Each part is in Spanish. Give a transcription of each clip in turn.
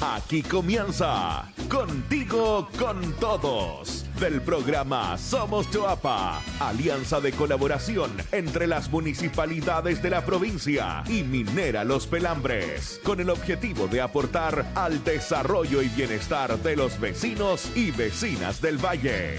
Aquí comienza Contigo con Todos del programa Somos Choapa, alianza de colaboración entre las municipalidades de la provincia y Minera Los Pelambres, con el objetivo de aportar al desarrollo y bienestar de los vecinos y vecinas del valle.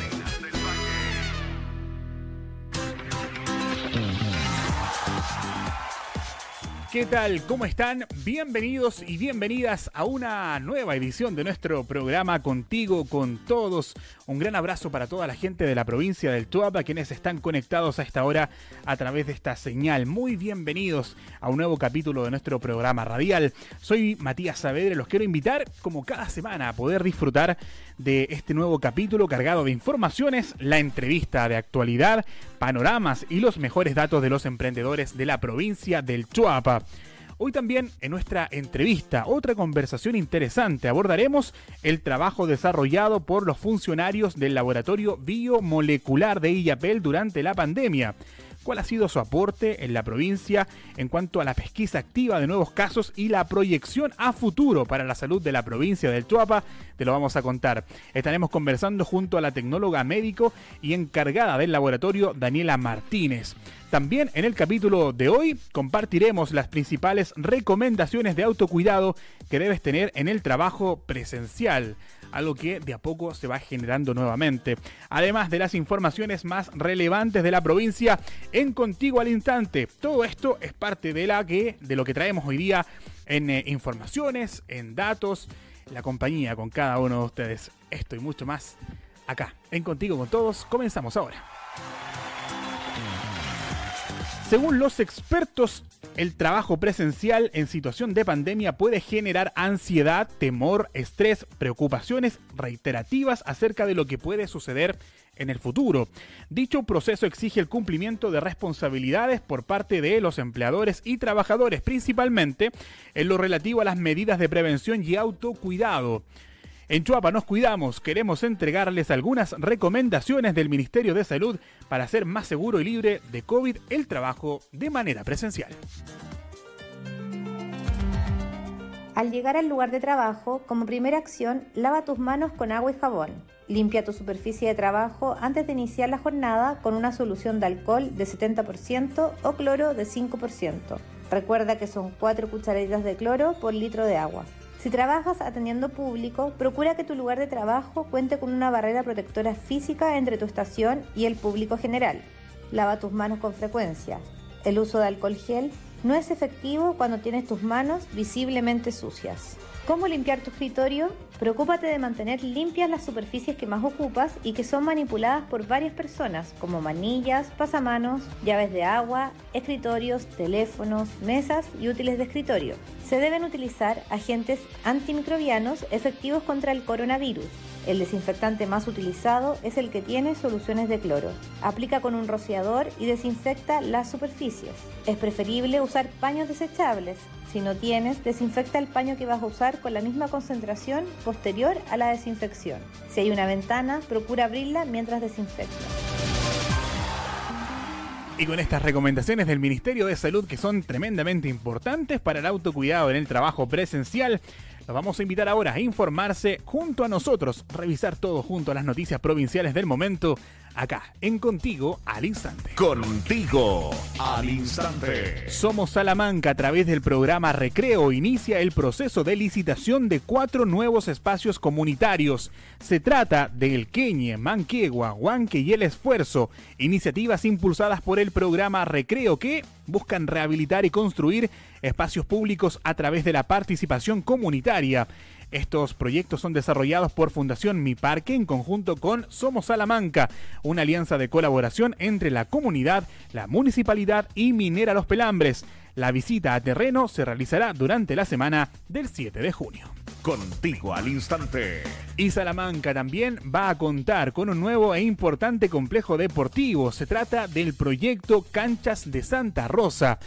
¿Qué tal? ¿Cómo están? Bienvenidos y bienvenidas a una nueva edición de nuestro programa Contigo con Todos. Un gran abrazo para toda la gente de la provincia del Tuapa, quienes están conectados a esta hora a través de esta señal. Muy bienvenidos a un nuevo capítulo de nuestro programa radial. Soy Matías Saavedra, los quiero invitar como cada semana a poder disfrutar de este nuevo capítulo cargado de informaciones, la entrevista de actualidad, panoramas y los mejores datos de los emprendedores de la provincia del Chuapa. Hoy también en nuestra entrevista, otra conversación interesante, abordaremos el trabajo desarrollado por los funcionarios del laboratorio biomolecular de Illapel durante la pandemia cuál ha sido su aporte en la provincia en cuanto a la pesquisa activa de nuevos casos y la proyección a futuro para la salud de la provincia del Chuapa. Te lo vamos a contar. Estaremos conversando junto a la tecnóloga médico y encargada del laboratorio Daniela Martínez. También en el capítulo de hoy compartiremos las principales recomendaciones de autocuidado que debes tener en el trabajo presencial algo que de a poco se va generando nuevamente. Además de las informaciones más relevantes de la provincia en Contigo al Instante. Todo esto es parte de, la que, de lo que traemos hoy día en eh, informaciones, en datos, la compañía con cada uno de ustedes. Esto y mucho más acá, en Contigo con Todos. Comenzamos ahora. Según los expertos, el trabajo presencial en situación de pandemia puede generar ansiedad, temor, estrés, preocupaciones reiterativas acerca de lo que puede suceder en el futuro. Dicho proceso exige el cumplimiento de responsabilidades por parte de los empleadores y trabajadores, principalmente en lo relativo a las medidas de prevención y autocuidado. En Chuapa nos cuidamos, queremos entregarles algunas recomendaciones del Ministerio de Salud para hacer más seguro y libre de COVID el trabajo de manera presencial. Al llegar al lugar de trabajo, como primera acción, lava tus manos con agua y jabón. Limpia tu superficie de trabajo antes de iniciar la jornada con una solución de alcohol de 70% o cloro de 5%. Recuerda que son 4 cucharaditas de cloro por litro de agua. Si trabajas atendiendo público, procura que tu lugar de trabajo cuente con una barrera protectora física entre tu estación y el público general. Lava tus manos con frecuencia. El uso de alcohol gel no es efectivo cuando tienes tus manos visiblemente sucias. ¿Cómo limpiar tu escritorio? Preocúpate de mantener limpias las superficies que más ocupas y que son manipuladas por varias personas, como manillas, pasamanos, llaves de agua, escritorios, teléfonos, mesas y útiles de escritorio. Se deben utilizar agentes antimicrobianos efectivos contra el coronavirus. El desinfectante más utilizado es el que tiene soluciones de cloro. Aplica con un rociador y desinfecta las superficies. Es preferible usar paños desechables si no tienes, desinfecta el paño que vas a usar con la misma concentración posterior a la desinfección. Si hay una ventana, procura abrirla mientras desinfecta. Y con estas recomendaciones del Ministerio de Salud que son tremendamente importantes para el autocuidado en el trabajo presencial, vamos a invitar ahora a informarse junto a nosotros, revisar todo junto a las noticias provinciales del momento, acá en Contigo al Instante. Contigo al Instante. Somos Salamanca a través del programa Recreo inicia el proceso de licitación de cuatro nuevos espacios comunitarios. Se trata del Queñe, Manquegua, Huanque y El Esfuerzo, iniciativas impulsadas por el programa Recreo que buscan rehabilitar y construir espacios públicos a través de la participación comunitaria. Estos proyectos son desarrollados por Fundación Mi Parque en conjunto con Somos Salamanca, una alianza de colaboración entre la comunidad, la municipalidad y Minera Los Pelambres. La visita a terreno se realizará durante la semana del 7 de junio. Contigo al instante. Y Salamanca también va a contar con un nuevo e importante complejo deportivo. Se trata del proyecto Canchas de Santa Rosa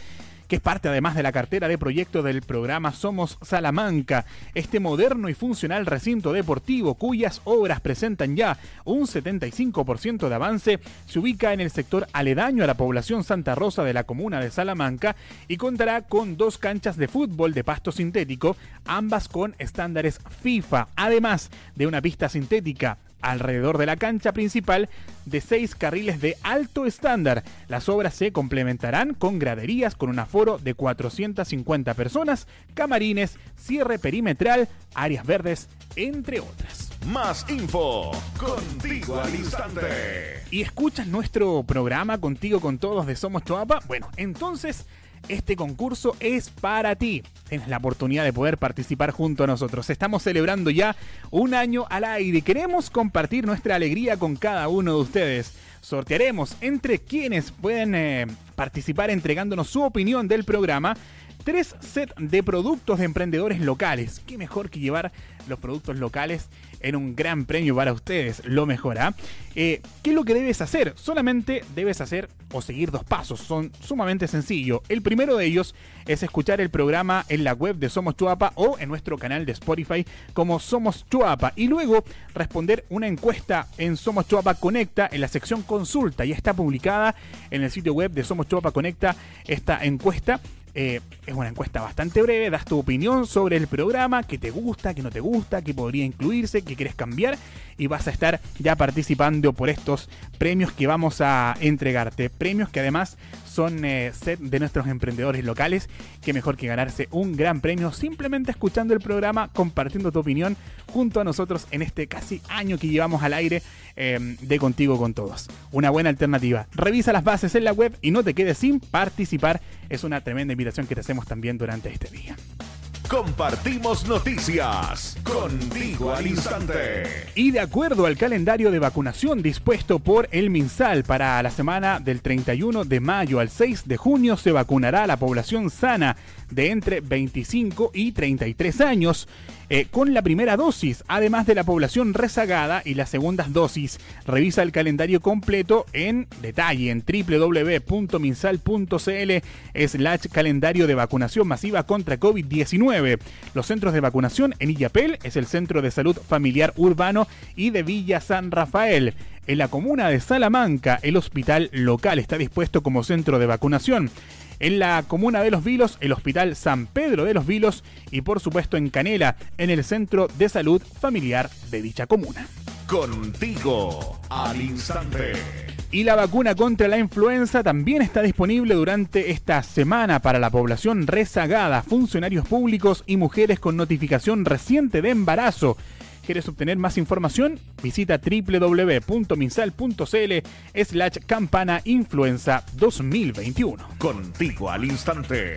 que es parte además de la cartera de proyectos del programa Somos Salamanca, este moderno y funcional recinto deportivo cuyas obras presentan ya un 75% de avance, se ubica en el sector aledaño a la población Santa Rosa de la comuna de Salamanca y contará con dos canchas de fútbol de pasto sintético, ambas con estándares FIFA, además de una pista sintética alrededor de la cancha principal de seis carriles de alto estándar. Las obras se complementarán con graderías con un aforo de 450 personas, camarines, cierre perimetral, áreas verdes, entre otras. Más info contigo al instante. ¿Y escuchas nuestro programa contigo con todos de Somos Choapa? Bueno, entonces este concurso es para ti. Tienes la oportunidad de poder participar junto a nosotros. Estamos celebrando ya un año al aire y queremos compartir nuestra alegría con cada uno de ustedes. Sortearemos entre quienes pueden eh, participar entregándonos su opinión del programa tres sets de productos de emprendedores locales. Qué mejor que llevar los productos locales en un gran premio para ustedes, lo mejora. Eh, ¿Qué es lo que debes hacer? Solamente debes hacer o seguir dos pasos, son sumamente sencillos. El primero de ellos es escuchar el programa en la web de Somos Chuapa o en nuestro canal de Spotify como Somos Chuapa y luego responder una encuesta en Somos Chuapa Conecta en la sección consulta. Ya está publicada en el sitio web de Somos Chuapa Conecta esta encuesta eh, es una encuesta bastante breve, das tu opinión sobre el programa, qué te gusta, qué no te gusta, qué podría incluirse, qué quieres cambiar y vas a estar ya participando por estos premios que vamos a entregarte. Premios que además son eh, set de nuestros emprendedores locales. Que mejor que ganarse un gran premio simplemente escuchando el programa, compartiendo tu opinión junto a nosotros en este casi año que llevamos al aire eh, de Contigo con Todos. Una buena alternativa. Revisa las bases en la web y no te quedes sin participar. Es una tremenda invitación que te hacemos también durante este día. Compartimos noticias contigo al instante. Y de acuerdo al calendario de vacunación dispuesto por el MinSal para la semana del 31 de mayo al 6 de junio se vacunará la población sana de entre 25 y 33 años eh, con la primera dosis, además de la población rezagada y las segundas dosis. Revisa el calendario completo en detalle en www.minsal.cl slash calendario de vacunación masiva contra COVID-19. Los centros de vacunación en Illapel es el Centro de Salud Familiar Urbano y de Villa San Rafael. En la comuna de Salamanca, el hospital local está dispuesto como centro de vacunación en la comuna de Los Vilos, el Hospital San Pedro de Los Vilos y por supuesto en Canela, en el Centro de Salud Familiar de dicha comuna. Contigo al instante. Y la vacuna contra la influenza también está disponible durante esta semana para la población rezagada, funcionarios públicos y mujeres con notificación reciente de embarazo. ¿Quieres obtener más información? Visita www.minsal.cl slash campana influenza 2021. Contigo al instante.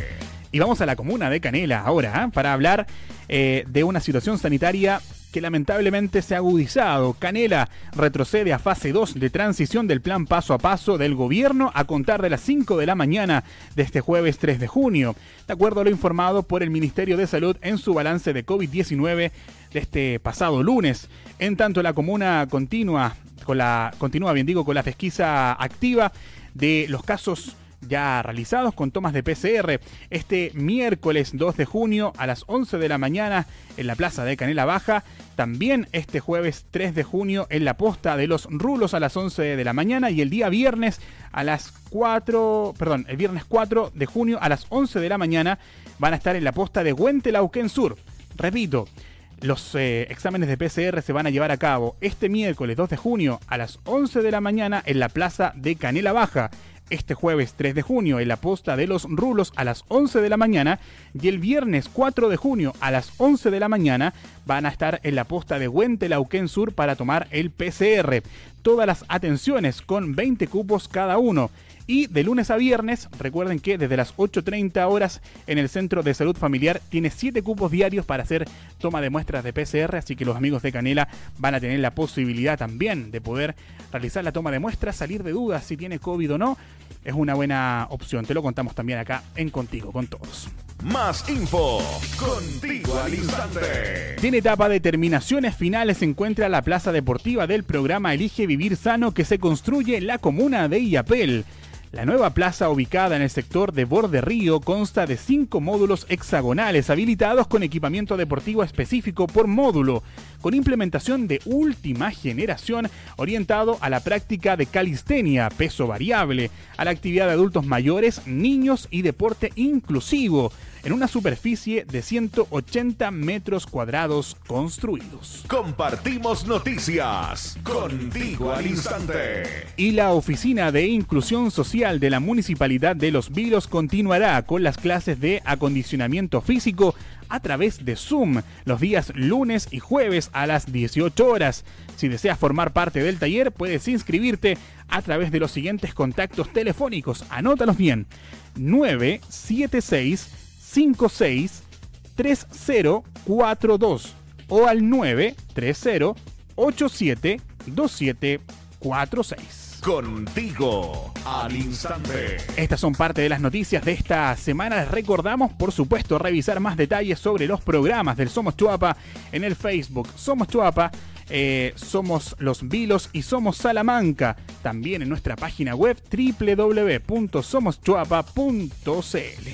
Y vamos a la comuna de Canela ahora ¿eh? para hablar eh, de una situación sanitaria lamentablemente se ha agudizado. Canela retrocede a fase 2 de transición del plan paso a paso del gobierno a contar de las 5 de la mañana de este jueves 3 de junio, de acuerdo a lo informado por el Ministerio de Salud en su balance de COVID-19 de este pasado lunes. En tanto, la comuna continúa, con la, continúa bien digo, con la pesquisa activa de los casos ya realizados con tomas de PCR este miércoles 2 de junio a las 11 de la mañana en la Plaza de Canela Baja, también este jueves 3 de junio en la posta de los Rulos a las 11 de la mañana y el día viernes a las 4, perdón, el viernes 4 de junio a las 11 de la mañana van a estar en la posta de Huentelauquén Sur. Repito, los eh, exámenes de PCR se van a llevar a cabo este miércoles 2 de junio a las 11 de la mañana en la Plaza de Canela Baja, este jueves 3 de junio en la posta de los Rulos a las 11 de la mañana y el viernes 4 de junio a las 11 de la mañana van a estar en la posta de Huentelauquén Sur para tomar el PCR. Todas las atenciones con 20 cupos cada uno. Y de lunes a viernes, recuerden que desde las 8.30 horas en el Centro de Salud Familiar tiene 7 cupos diarios para hacer toma de muestras de PCR, así que los amigos de Canela van a tener la posibilidad también de poder realizar la toma de muestras, salir de dudas si tiene COVID o no. Es una buena opción, te lo contamos también acá en Contigo con Todos. Más info contigo al instante. Tiene etapa de terminaciones finales se encuentra la plaza deportiva del programa Elige Vivir Sano que se construye en la comuna de Illapel. La nueva plaza ubicada en el sector de Borde Río consta de cinco módulos hexagonales habilitados con equipamiento deportivo específico por módulo, con implementación de última generación orientado a la práctica de calistenia, peso variable, a la actividad de adultos mayores, niños y deporte inclusivo en una superficie de 180 metros cuadrados construidos. Compartimos noticias contigo al instante. Y la Oficina de Inclusión Social de la Municipalidad de Los Vilos continuará con las clases de acondicionamiento físico a través de Zoom los días lunes y jueves a las 18 horas. Si deseas formar parte del taller, puedes inscribirte a través de los siguientes contactos telefónicos. Anótalos bien. 976 56 3042 o al 930 87 2746. Contigo al instante. Estas son parte de las noticias de esta semana. Recordamos, por supuesto, revisar más detalles sobre los programas del Somos Chuapa en el Facebook Somos Chuapa. Eh, somos Los Vilos y Somos Salamanca. También en nuestra página web www.somoschuapa.cl.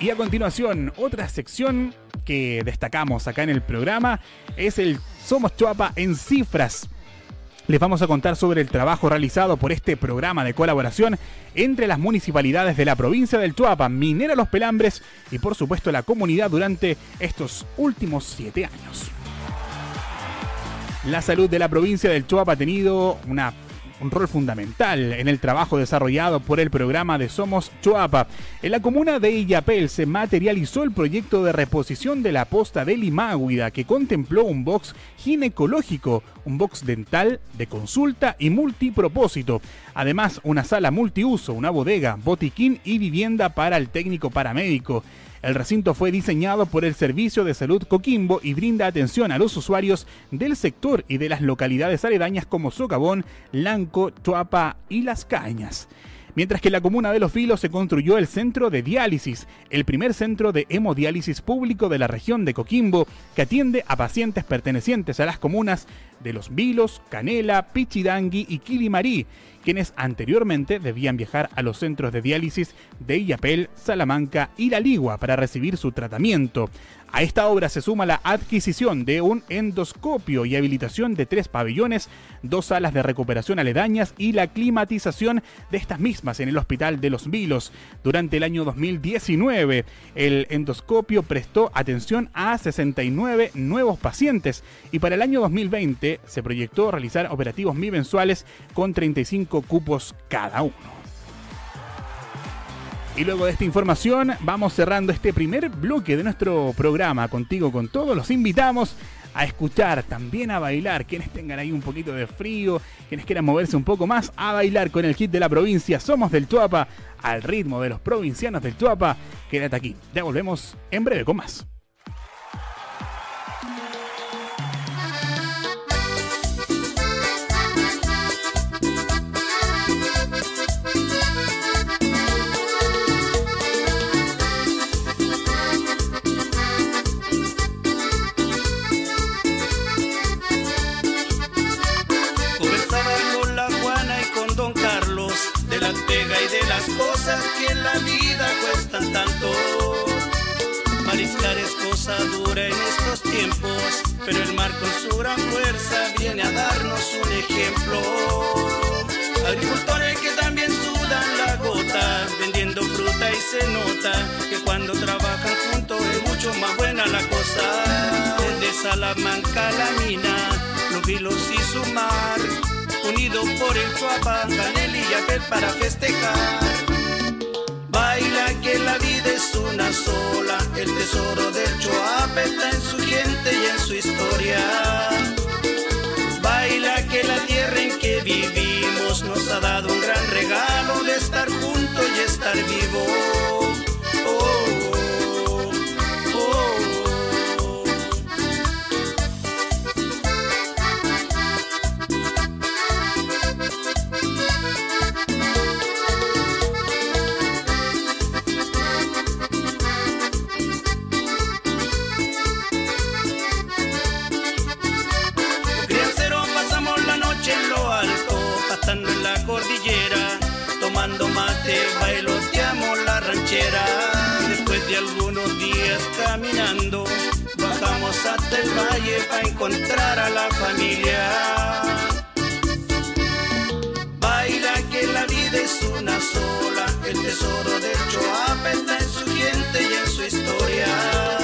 Y a continuación, otra sección que destacamos acá en el programa es el Somos Chuapa en cifras. Les vamos a contar sobre el trabajo realizado por este programa de colaboración entre las municipalidades de la provincia del Chuapa, Minera Los Pelambres y por supuesto la comunidad durante estos últimos siete años. La salud de la provincia del Chuapa ha tenido una un rol fundamental en el trabajo desarrollado por el programa de Somos Chuapa. En la comuna de Illapel se materializó el proyecto de reposición de la posta de Limáguida que contempló un box ginecológico, un box dental de consulta y multipropósito. Además, una sala multiuso, una bodega, botiquín y vivienda para el técnico paramédico. El recinto fue diseñado por el Servicio de Salud Coquimbo y brinda atención a los usuarios del sector y de las localidades aledañas como Socavón, Lanco, Chuapa y Las Cañas. Mientras que en la comuna de Los Vilos se construyó el centro de diálisis, el primer centro de hemodiálisis público de la región de Coquimbo, que atiende a pacientes pertenecientes a las comunas de Los Vilos, Canela, Pichidangui y Quilimarí, quienes anteriormente debían viajar a los centros de diálisis de Illapel, Salamanca y La Ligua para recibir su tratamiento. A esta obra se suma la adquisición de un endoscopio y habilitación de tres pabellones, dos salas de recuperación aledañas y la climatización de estas mismas en el Hospital de los Vilos. Durante el año 2019, el endoscopio prestó atención a 69 nuevos pacientes y para el año 2020 se proyectó realizar operativos bimensuales con 35 cupos cada uno. Y luego de esta información vamos cerrando este primer bloque de nuestro programa contigo con todos. Los invitamos a escuchar, también a bailar, quienes tengan ahí un poquito de frío, quienes quieran moverse un poco más, a bailar con el hit de la provincia. Somos del Tuapa, al ritmo de los provincianos del Tuapa. Quédate aquí, ya volvemos en breve con más. La vida cuestan tanto. Mariscar es cosa dura en estos tiempos, pero el mar con su gran fuerza viene a darnos un ejemplo. Agricultores que también sudan la gota, vendiendo fruta y se nota que cuando trabajan juntos es mucho más buena la cosa. Desde Salamanca la mina, los vilos y su mar unido por el Chuapa, Canel y Yapel para festejar. La vida es una sola, el tesoro del Chuapa está en su gente y en su historia. Baila que la tierra en que vivimos nos ha dado un gran regalo de estar juntos y estar vivos. Bajamos hasta el valle para encontrar a la familia. Baila que la vida es una sola, el tesoro de Choapa está en su gente y en su historia.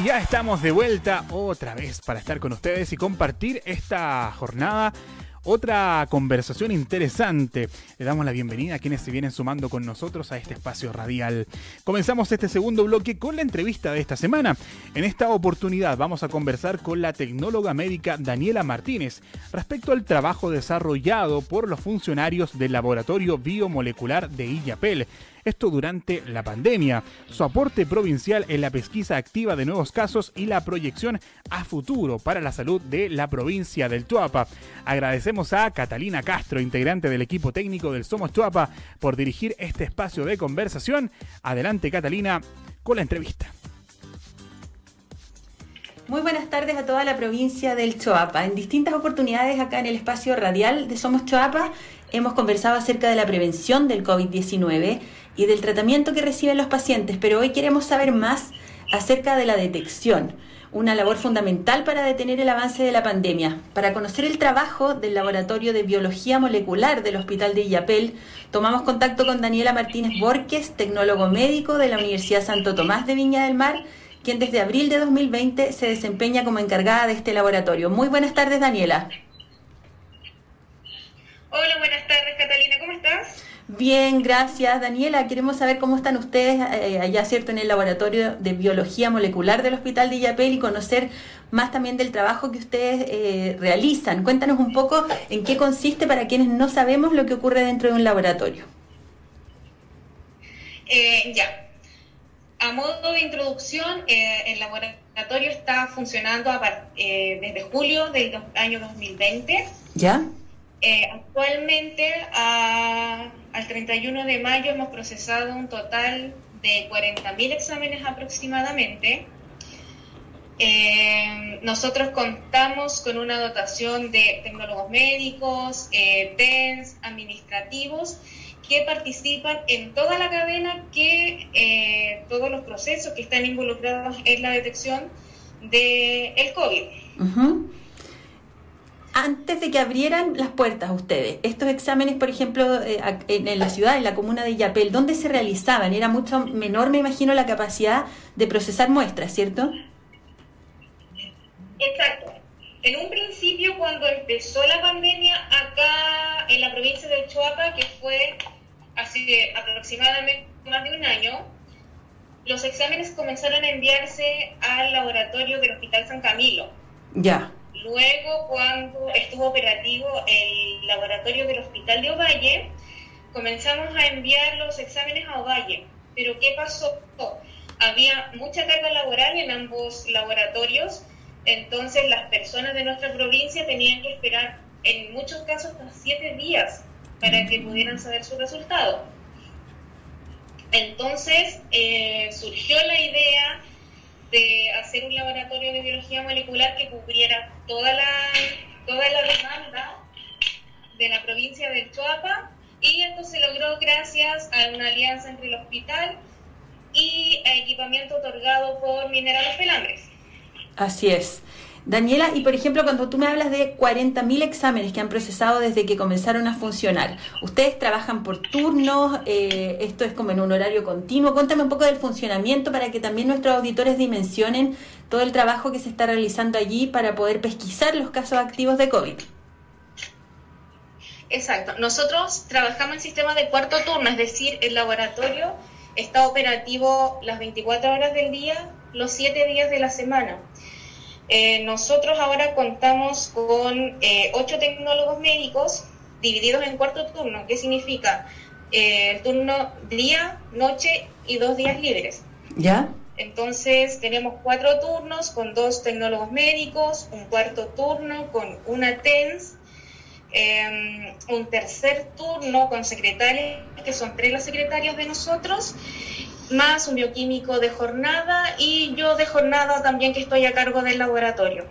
Y ya estamos de vuelta otra vez para estar con ustedes y compartir esta jornada otra conversación interesante. Le damos la bienvenida a quienes se vienen sumando con nosotros a este espacio radial. Comenzamos este segundo bloque con la entrevista de esta semana. En esta oportunidad vamos a conversar con la tecnóloga médica Daniela Martínez respecto al trabajo desarrollado por los funcionarios del Laboratorio Biomolecular de Illapel esto durante la pandemia, su aporte provincial en la pesquisa activa de nuevos casos y la proyección a futuro para la salud de la provincia del Tuapa. Agradecemos a Catalina Castro, integrante del equipo técnico del Somos Tuapa, por dirigir este espacio de conversación. Adelante Catalina con la entrevista. Muy buenas tardes a toda la provincia del Choapa. En distintas oportunidades acá en el espacio radial de Somos Choapa hemos conversado acerca de la prevención del COVID-19 y del tratamiento que reciben los pacientes, pero hoy queremos saber más acerca de la detección, una labor fundamental para detener el avance de la pandemia. Para conocer el trabajo del Laboratorio de Biología Molecular del Hospital de Illapel, tomamos contacto con Daniela Martínez Borges, tecnólogo médico de la Universidad Santo Tomás de Viña del Mar, quien desde abril de 2020 se desempeña como encargada de este laboratorio. Muy buenas tardes, Daniela. Hola, buenas tardes, Catalina, ¿cómo estás? Bien, gracias Daniela. Queremos saber cómo están ustedes eh, allá, ¿cierto?, en el laboratorio de biología molecular del Hospital de Illapel y conocer más también del trabajo que ustedes eh, realizan. Cuéntanos un poco en qué consiste para quienes no sabemos lo que ocurre dentro de un laboratorio. Eh, ya. A modo de introducción, el laboratorio está funcionando desde julio del año 2020. ¿Ya? Eh, actualmente, al 31 de mayo, hemos procesado un total de 40.000 exámenes aproximadamente. Eh, nosotros contamos con una dotación de tecnólogos médicos, eh, TENS, administrativos, que participan en toda la cadena, que eh, todos los procesos que están involucrados en la detección del el COVID antes de que abrieran las puertas ustedes, estos exámenes, por ejemplo, eh, en la ciudad, en la comuna de Yapel, ¿dónde se realizaban? Era mucho menor, me imagino, la capacidad de procesar muestras, ¿cierto? Exacto. En un principio, cuando empezó la pandemia acá en la provincia de Choapa, que fue hace aproximadamente más de un año, los exámenes comenzaron a enviarse al laboratorio del Hospital San Camilo. Ya. Luego, cuando estuvo operativo el laboratorio del Hospital de Ovalle, comenzamos a enviar los exámenes a Ovalle. Pero ¿qué pasó? Había mucha carga laboral en ambos laboratorios, entonces las personas de nuestra provincia tenían que esperar en muchos casos hasta siete días para que pudieran saber su resultado. Entonces eh, surgió la idea de hacer un laboratorio de biología molecular que cubriera toda la, toda la demanda de la provincia del Choapa y esto se logró gracias a una alianza entre el hospital y a equipamiento otorgado por Minerales Pelambres. Así es. Daniela, y por ejemplo, cuando tú me hablas de 40.000 exámenes que han procesado desde que comenzaron a funcionar, ¿ustedes trabajan por turnos? Eh, ¿Esto es como en un horario continuo? Cuéntame un poco del funcionamiento para que también nuestros auditores dimensionen todo el trabajo que se está realizando allí para poder pesquisar los casos activos de COVID. Exacto. Nosotros trabajamos en sistema de cuarto turno, es decir, el laboratorio está operativo las 24 horas del día, los 7 días de la semana. Eh, nosotros ahora contamos con eh, ocho tecnólogos médicos divididos en cuarto turno, que significa eh, el turno día, noche y dos días libres. ¿Ya? Entonces tenemos cuatro turnos con dos tecnólogos médicos, un cuarto turno con una TENS em, un tercer turno con secretarias, que son tres las secretarias de nosotros, más un bioquímico de jornada y yo de jornada también que estoy a cargo del laboratorio.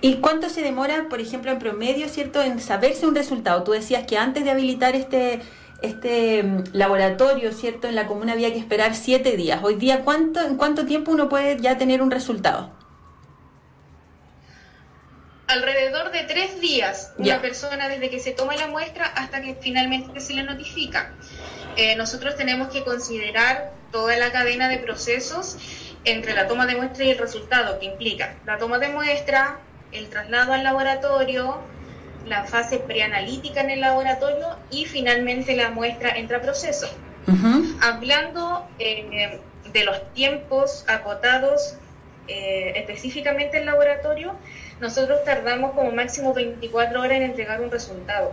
¿Y cuánto se demora, por ejemplo, en promedio, cierto, en saberse un resultado? Tú decías que antes de habilitar este este mm, laboratorio, ¿cierto? En la comuna había que esperar siete días. Hoy día, ¿cuánto, ¿en cuánto tiempo uno puede ya tener un resultado? Alrededor de tres días, una persona desde que se toma la muestra hasta que finalmente se le notifica. Eh, nosotros tenemos que considerar toda la cadena de procesos entre la toma de muestra y el resultado que implica la toma de muestra, el traslado al laboratorio, la fase preanalítica en el laboratorio y finalmente la muestra entra proceso. Hablando eh, de los tiempos acotados eh, específicamente en laboratorio, nosotros tardamos como máximo 24 horas en entregar un resultado.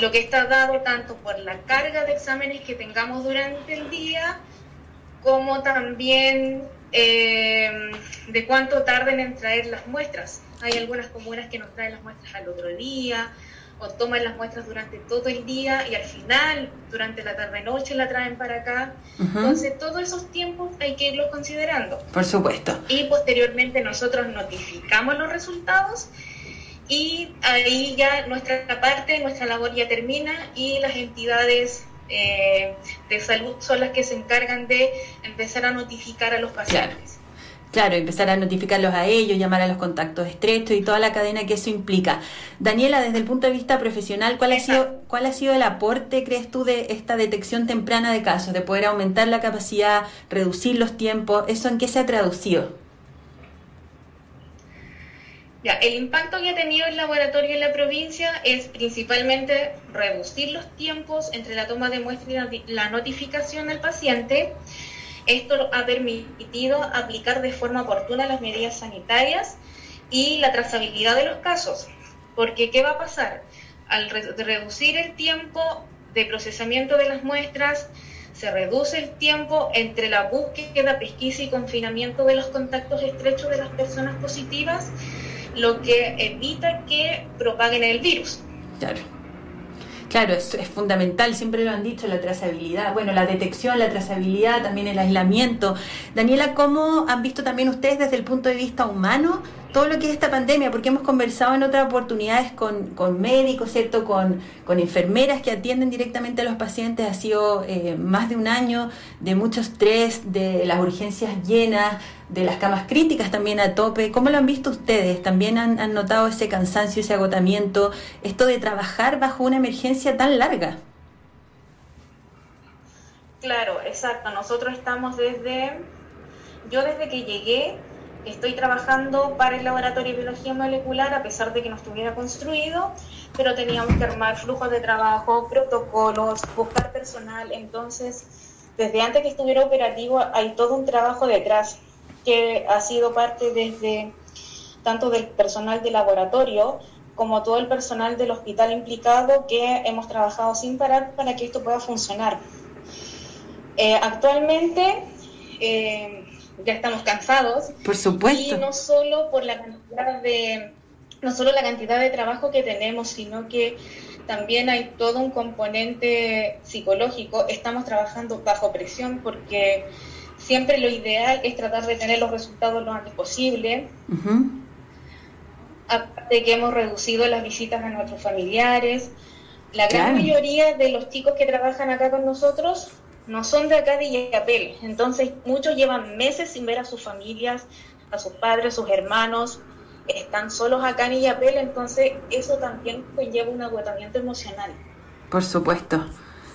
Lo que está dado tanto por la carga de exámenes que tengamos durante el día, como también eh, de cuánto tarden en traer las muestras. Hay algunas comunas que nos traen las muestras al otro día o toman las muestras durante todo el día y al final, durante la tarde-noche, la traen para acá. Entonces, todos esos tiempos hay que irlos considerando. Por supuesto. Y posteriormente nosotros notificamos los resultados y ahí ya nuestra parte, nuestra labor ya termina y las entidades eh, de salud son las que se encargan de empezar a notificar a los pacientes. Claro, empezar a notificarlos a ellos, llamar a los contactos estrechos y toda la cadena que eso implica. Daniela, desde el punto de vista profesional, ¿cuál ha sido, cuál ha sido el aporte, crees tú, de esta detección temprana de casos, de poder aumentar la capacidad, reducir los tiempos? ¿Eso en qué se ha traducido? Ya, el impacto que ha tenido el laboratorio en la provincia es principalmente reducir los tiempos entre la toma de muestra y la notificación al paciente esto ha permitido aplicar de forma oportuna las medidas sanitarias y la trazabilidad de los casos. Porque, ¿qué va a pasar? Al reducir el tiempo de procesamiento de las muestras, se reduce el tiempo entre la búsqueda, pesquisa y confinamiento de los contactos estrechos de las personas positivas, lo que evita que propaguen el virus. Claro. Claro, es, fundamental, siempre lo han dicho, la trazabilidad, bueno, la detección, la trazabilidad, también el aislamiento. Daniela, ¿cómo han visto también ustedes desde el punto de vista humano todo lo que es esta pandemia? Porque hemos conversado en otras oportunidades con, con médicos, ¿cierto? Con, con, enfermeras que atienden directamente a los pacientes. Ha sido eh, más de un año de mucho estrés, de las urgencias llenas, de las camas críticas también a tope. ¿Cómo lo han visto ustedes? ¿También han, notado ese cansancio, ese agotamiento, esto de trabajar bajo una emergencia tan larga? Claro, exacto. Nosotros estamos desde, yo desde que llegué, estoy trabajando para el laboratorio de biología molecular a pesar de que no estuviera construido, pero teníamos que armar flujos de trabajo, protocolos, buscar personal. Entonces, desde antes que estuviera operativo hay todo un trabajo detrás que ha sido parte desde tanto del personal de laboratorio como todo el personal del hospital implicado que hemos trabajado sin parar para que esto pueda funcionar. Eh, actualmente eh, ya estamos cansados. Por supuesto. Y no solo por la cantidad de, no solo la cantidad de trabajo que tenemos, sino que también hay todo un componente psicológico. Estamos trabajando bajo presión porque Siempre lo ideal es tratar de tener los resultados lo antes posible. Aparte que hemos reducido las visitas a nuestros familiares. La gran mayoría de los chicos que trabajan acá con nosotros no son de acá de Yapel. Entonces muchos llevan meses sin ver a sus familias, a sus padres, a sus hermanos. Están solos acá en Yapel, entonces eso también conlleva un agotamiento emocional. Por supuesto.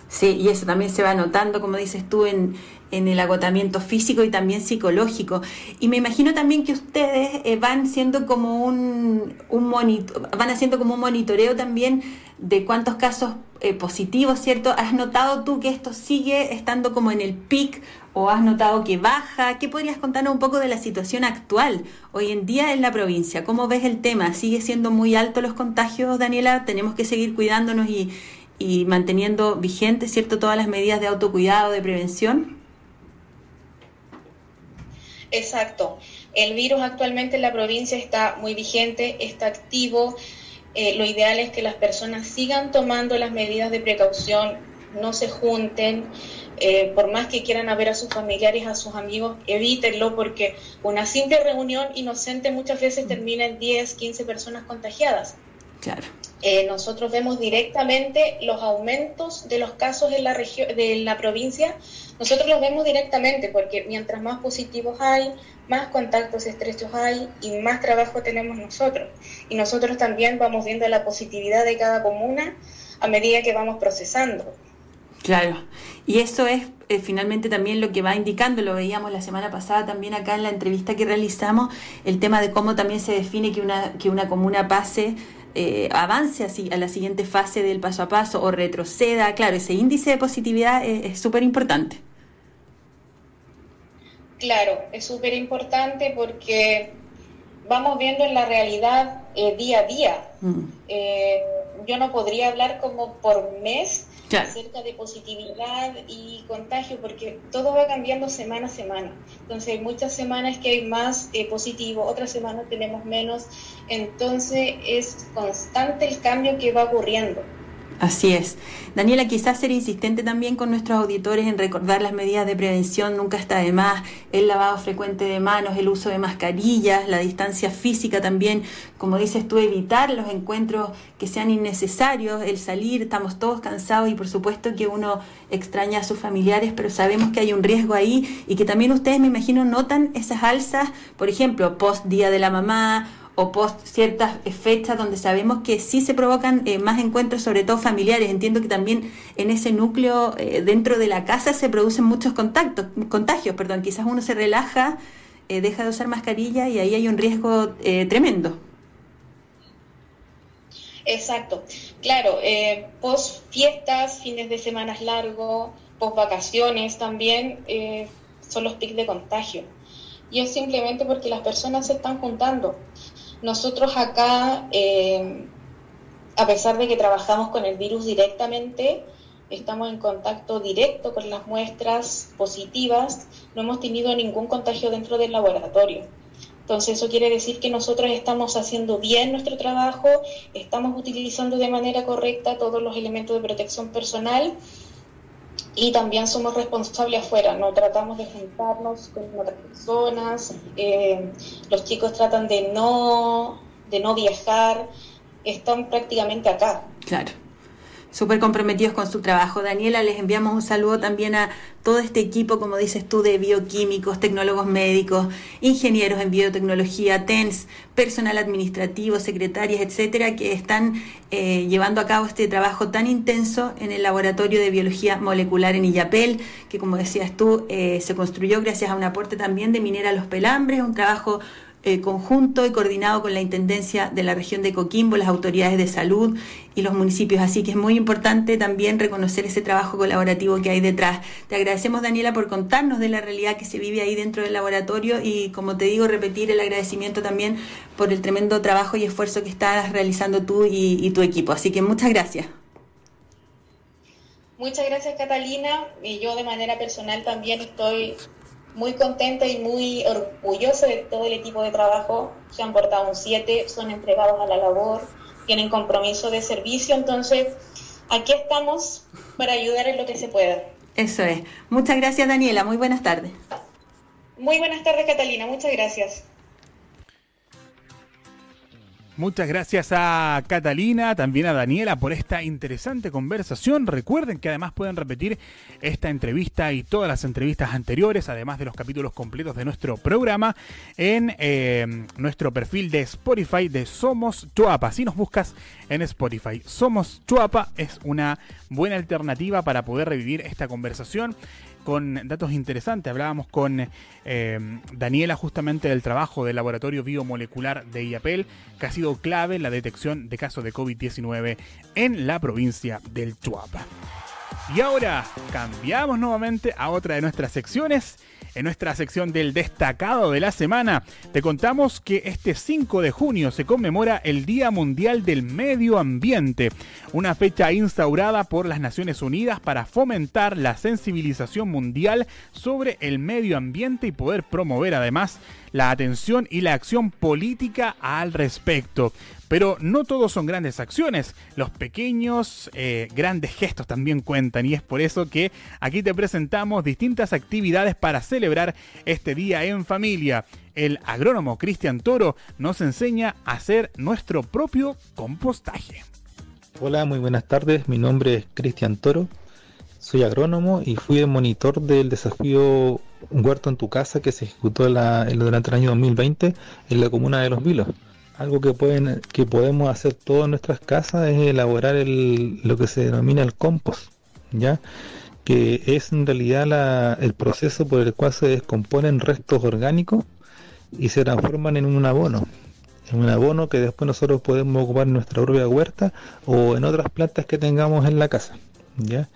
Sí, y eso también se va notando, como dices tú, en, en el agotamiento físico y también psicológico. Y me imagino también que ustedes eh, van siendo como un, un van haciendo como un monitoreo también de cuántos casos eh, positivos, ¿cierto? ¿Has notado tú que esto sigue estando como en el pic o has notado que baja? ¿Qué podrías contarnos un poco de la situación actual hoy en día en la provincia? ¿Cómo ves el tema? ¿Sigue siendo muy alto los contagios, Daniela? ¿Tenemos que seguir cuidándonos y, y manteniendo vigentes, ¿cierto?, todas las medidas de autocuidado, de prevención. Exacto. El virus actualmente en la provincia está muy vigente, está activo. eh, lo ideal es que las personas sigan tomando las medidas de precaución, no se junten, eh, por más que quieran ver a sus familiares, a sus amigos, evítenlo porque una simple reunión inocente muchas veces termina en 10, 15 personas contagiadas. Claro. Eh, nosotros vemos directamente los aumentos de los casos en la región, de la provincia. Nosotros los vemos directamente porque mientras más positivos hay, más contactos estrechos hay y más trabajo tenemos nosotros. Y nosotros también vamos viendo la positividad de cada comuna a medida que vamos procesando. Claro, y eso es eh, finalmente también lo que va indicando, lo veíamos la semana pasada también acá en la entrevista que realizamos, el tema de cómo también se define que una, que una comuna pase, eh, avance así a la siguiente fase del paso a paso o retroceda. Claro, ese índice de positividad es súper importante. Claro, es súper importante porque vamos viendo en la realidad eh, día a día. Mm. yo no podría hablar como por mes acerca de positividad y contagio, porque todo va cambiando semana a semana. Entonces hay muchas semanas que hay más eh, positivo, otras semanas tenemos menos. Entonces es constante el cambio que va ocurriendo. Así es. Daniela, quizás ser insistente también con nuestros auditores en recordar las medidas de prevención, nunca está de más, el lavado frecuente de manos, el uso de mascarillas, la distancia física también, como dices tú, evitar los encuentros que sean innecesarios, el salir, estamos todos cansados y por supuesto que uno extraña a sus familiares, pero sabemos que hay un riesgo ahí y que también ustedes, me imagino, notan esas alzas, por ejemplo, post Día de la Mamá o post ciertas fechas donde sabemos que sí se provocan eh, más encuentros, sobre todo familiares. Entiendo que también en ese núcleo eh, dentro de la casa se producen muchos contactos, contagios, perdón. Quizás uno se relaja, eh, deja de usar mascarilla y ahí hay un riesgo tremendo. Exacto, claro, post fiestas, fines de semanas largos, post vacaciones también son los pics de contagio. Y es simplemente porque las personas se están juntando. Nosotros acá, eh, a pesar de que trabajamos con el virus directamente, estamos en contacto directo con las muestras positivas, no hemos tenido ningún contagio dentro del laboratorio. Entonces eso quiere decir que nosotros estamos haciendo bien nuestro trabajo, estamos utilizando de manera correcta todos los elementos de protección personal y también somos responsables afuera, no tratamos de juntarnos con otras personas, eh, los chicos tratan de no, de no viajar, están prácticamente acá. Claro súper comprometidos con su trabajo. Daniela, les enviamos un saludo también a todo este equipo, como dices tú, de bioquímicos, tecnólogos médicos, ingenieros en biotecnología, TENS, personal administrativo, secretarias, etcétera, que están eh, llevando a cabo este trabajo tan intenso en el Laboratorio de Biología Molecular en Illapel, que como decías tú, eh, se construyó gracias a un aporte también de Minera Los Pelambres, un trabajo eh, conjunto y coordinado con la Intendencia de la región de Coquimbo, las autoridades de salud y los municipios. Así que es muy importante también reconocer ese trabajo colaborativo que hay detrás. Te agradecemos, Daniela, por contarnos de la realidad que se vive ahí dentro del laboratorio y, como te digo, repetir el agradecimiento también por el tremendo trabajo y esfuerzo que estás realizando tú y, y tu equipo. Así que muchas gracias. Muchas gracias, Catalina. Y yo de manera personal también estoy muy contenta y muy orgullosa de todo el equipo de trabajo. Se han portado un 7, son entregados a la labor, tienen compromiso de servicio. Entonces, aquí estamos para ayudar en lo que se pueda. Eso es. Muchas gracias, Daniela. Muy buenas tardes. Muy buenas tardes, Catalina. Muchas gracias. Muchas gracias a Catalina, también a Daniela por esta interesante conversación. Recuerden que además pueden repetir esta entrevista y todas las entrevistas anteriores, además de los capítulos completos de nuestro programa, en eh, nuestro perfil de Spotify de Somos Chuapa. Si nos buscas en Spotify, Somos Chuapa es una buena alternativa para poder revivir esta conversación con datos interesantes. Hablábamos con eh, Daniela justamente del trabajo del laboratorio biomolecular de IAPEL, que ha sido clave en la detección de casos de COVID-19 en la provincia del Chuapa. Y ahora cambiamos nuevamente a otra de nuestras secciones en nuestra sección del destacado de la semana, te contamos que este 5 de junio se conmemora el Día Mundial del Medio Ambiente, una fecha instaurada por las Naciones Unidas para fomentar la sensibilización mundial sobre el medio ambiente y poder promover además la atención y la acción política al respecto. Pero no todos son grandes acciones, los pequeños, eh, grandes gestos también cuentan y es por eso que aquí te presentamos distintas actividades para celebrar este día en familia. El agrónomo Cristian Toro nos enseña a hacer nuestro propio compostaje. Hola, muy buenas tardes. Mi nombre es Cristian Toro. Soy agrónomo y fui el monitor del desafío Huerto en tu casa que se ejecutó durante el año 2020 en la comuna de Los Vilos. Algo que, pueden, que podemos hacer todas nuestras casas es elaborar lo que se denomina el compost, ¿ya? que es en realidad el proceso por el cual se descomponen restos orgánicos y se transforman en un abono un abono que después nosotros podemos ocupar en nuestra propia huerta o en otras plantas que tengamos en la casa. ¿ya?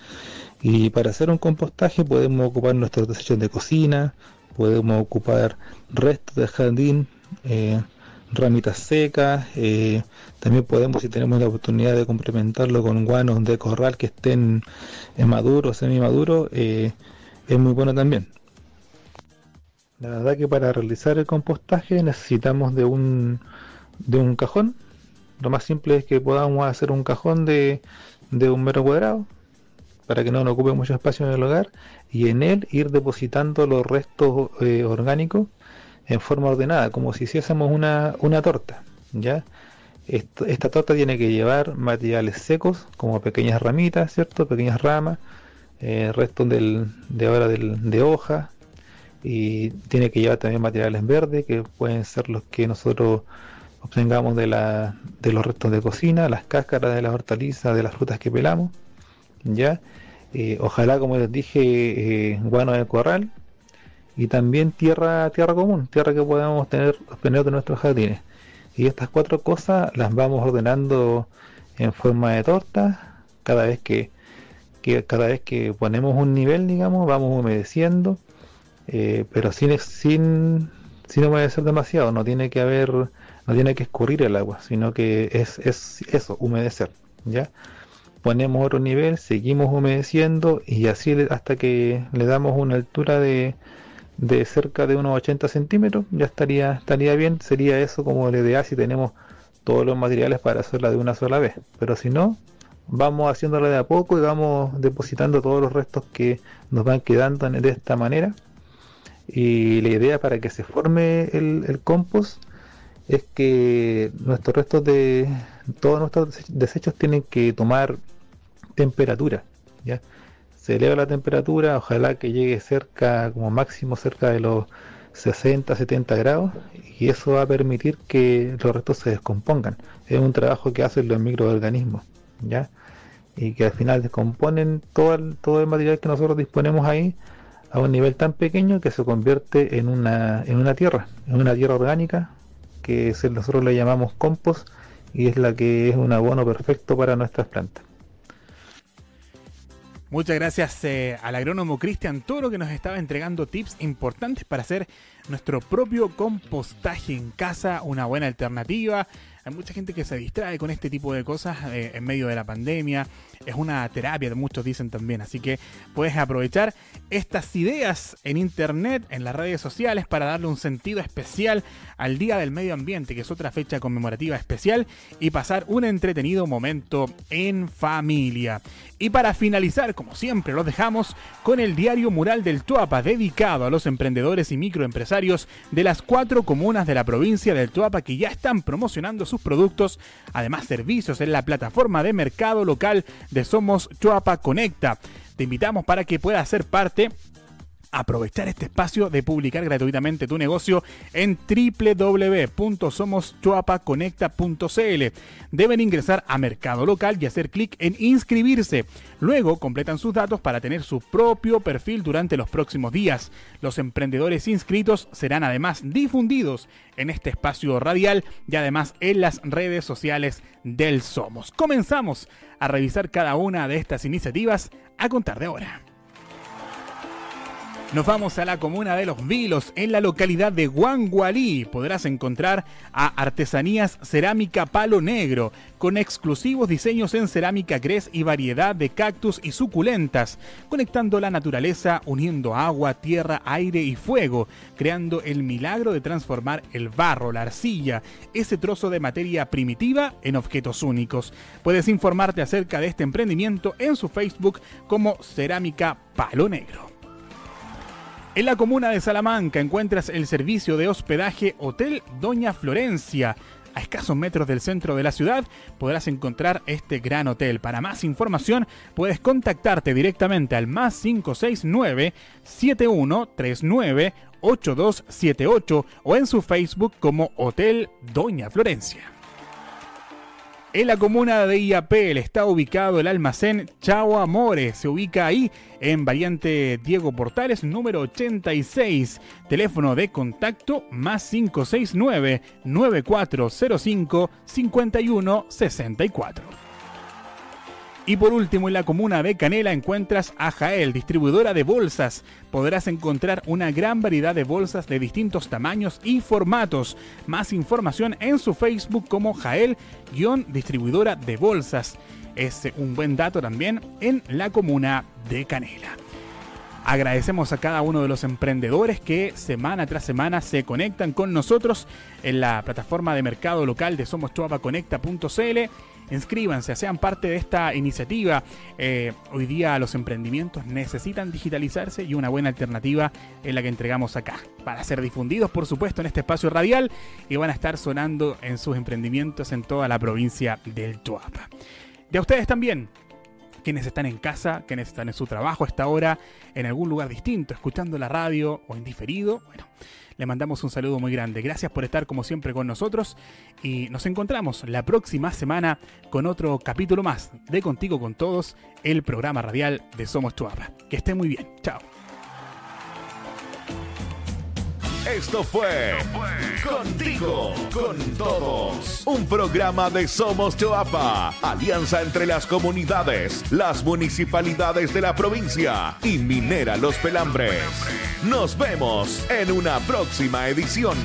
Y para hacer un compostaje podemos ocupar nuestros desechos de cocina, podemos ocupar restos de jardín, eh, ramitas secas, eh, también podemos, si tenemos la oportunidad de complementarlo con guanos de corral que estén maduros, semi-maduros, eh, es muy bueno también. La verdad que para realizar el compostaje necesitamos de un, de un cajón. Lo más simple es que podamos hacer un cajón de, de un metro cuadrado para que no nos ocupe mucho espacio en el hogar y en él ir depositando los restos eh, orgánicos en forma ordenada, como si hiciésemos una, una torta. ¿ya? esta torta tiene que llevar materiales secos, como pequeñas ramitas, ¿cierto? Pequeñas ramas, eh, restos del, de ahora del, de hoja, y tiene que llevar también materiales verdes, que pueden ser los que nosotros obtengamos de, la, de los restos de cocina, las cáscaras de las hortalizas, de las frutas que pelamos, ¿ya? Eh, ojalá, como les dije, eh, guano de corral y también tierra, tierra común, tierra que podamos tener, obtener de nuestros jardines. Y estas cuatro cosas las vamos ordenando en forma de torta, cada vez que, que cada vez que ponemos un nivel, digamos, vamos humedeciendo, eh, pero sin, sin, sin humedecer demasiado, no tiene que haber no tiene que escurrir el agua, sino que es, es eso, humedecer, ¿ya? Ponemos otro nivel, seguimos humedeciendo y así hasta que le damos una altura de, de cerca de unos 80 centímetros, ya estaría, estaría bien, sería eso como la idea si tenemos todos los materiales para hacerla de una sola vez, pero si no, vamos haciéndola de a poco y vamos depositando todos los restos que nos van quedando de esta manera y la idea para que se forme el, el compost es que nuestros restos de todos nuestros desechos tienen que tomar temperatura, ¿ya? Se eleva la temperatura, ojalá que llegue cerca, como máximo cerca de los 60, 70 grados, y eso va a permitir que los restos se descompongan. Es un trabajo que hacen los microorganismos, ¿ya? Y que al final descomponen todo el, todo el material que nosotros disponemos ahí a un nivel tan pequeño que se convierte en una, en una tierra, en una tierra orgánica, que nosotros le llamamos compost y es la que es un abono perfecto para nuestras plantas. Muchas gracias eh, al agrónomo Cristian Toro que nos estaba entregando tips importantes para hacer nuestro propio compostaje en casa, una buena alternativa hay mucha gente que se distrae con este tipo de cosas eh, en medio de la pandemia. Es una terapia, muchos dicen también. Así que puedes aprovechar estas ideas en internet, en las redes sociales, para darle un sentido especial al Día del Medio Ambiente, que es otra fecha conmemorativa especial, y pasar un entretenido momento en familia. Y para finalizar, como siempre, los dejamos con el diario mural del Tuapa, dedicado a los emprendedores y microempresarios de las cuatro comunas de la provincia del Tuapa que ya están promocionando su productos, además servicios en la plataforma de mercado local de Somos Chuapa Conecta. Te invitamos para que puedas ser parte aprovechar este espacio de publicar gratuitamente tu negocio en www.somoschuapaconecta.cl. Deben ingresar a Mercado Local y hacer clic en inscribirse. Luego completan sus datos para tener su propio perfil durante los próximos días. Los emprendedores inscritos serán además difundidos en este espacio radial y además en las redes sociales del Somos. Comenzamos a revisar cada una de estas iniciativas a contar de ahora. Nos vamos a la comuna de Los Vilos, en la localidad de Guangualí. Podrás encontrar a Artesanías Cerámica Palo Negro, con exclusivos diseños en cerámica gres y variedad de cactus y suculentas, conectando la naturaleza, uniendo agua, tierra, aire y fuego, creando el milagro de transformar el barro, la arcilla, ese trozo de materia primitiva en objetos únicos. Puedes informarte acerca de este emprendimiento en su Facebook como Cerámica Palo Negro. En la comuna de Salamanca encuentras el servicio de hospedaje Hotel Doña Florencia. A escasos metros del centro de la ciudad podrás encontrar este gran hotel. Para más información puedes contactarte directamente al más 569 7139 8278 o en su Facebook como Hotel Doña Florencia. En la comuna de Iapel está ubicado el almacén Chao Amores. Se ubica ahí en Variante Diego Portales número 86. Teléfono de contacto más 569 9405 5164. Y por último, en la comuna de Canela encuentras a Jael, distribuidora de bolsas. Podrás encontrar una gran variedad de bolsas de distintos tamaños y formatos. Más información en su Facebook como Jael-distribuidora de bolsas. Es un buen dato también en la comuna de Canela. Agradecemos a cada uno de los emprendedores que semana tras semana se conectan con nosotros en la plataforma de mercado local de somostuapaconecta.cl inscríbanse, sean parte de esta iniciativa. Eh, hoy día los emprendimientos necesitan digitalizarse y una buena alternativa es la que entregamos acá. Para ser difundidos, por supuesto, en este espacio radial y van a estar sonando en sus emprendimientos en toda la provincia del Tuapa. De ustedes también, quienes están en casa, quienes están en su trabajo a esta hora, en algún lugar distinto, escuchando la radio o en diferido, bueno le mandamos un saludo muy grande. Gracias por estar como siempre con nosotros y nos encontramos la próxima semana con otro capítulo más de Contigo con Todos, el programa radial de Somos Chuapa. Que esté muy bien. Chao. Esto fue Contigo, con todos. Un programa de Somos Choapa, alianza entre las comunidades, las municipalidades de la provincia y Minera Los Pelambres. Nos vemos en una próxima edición.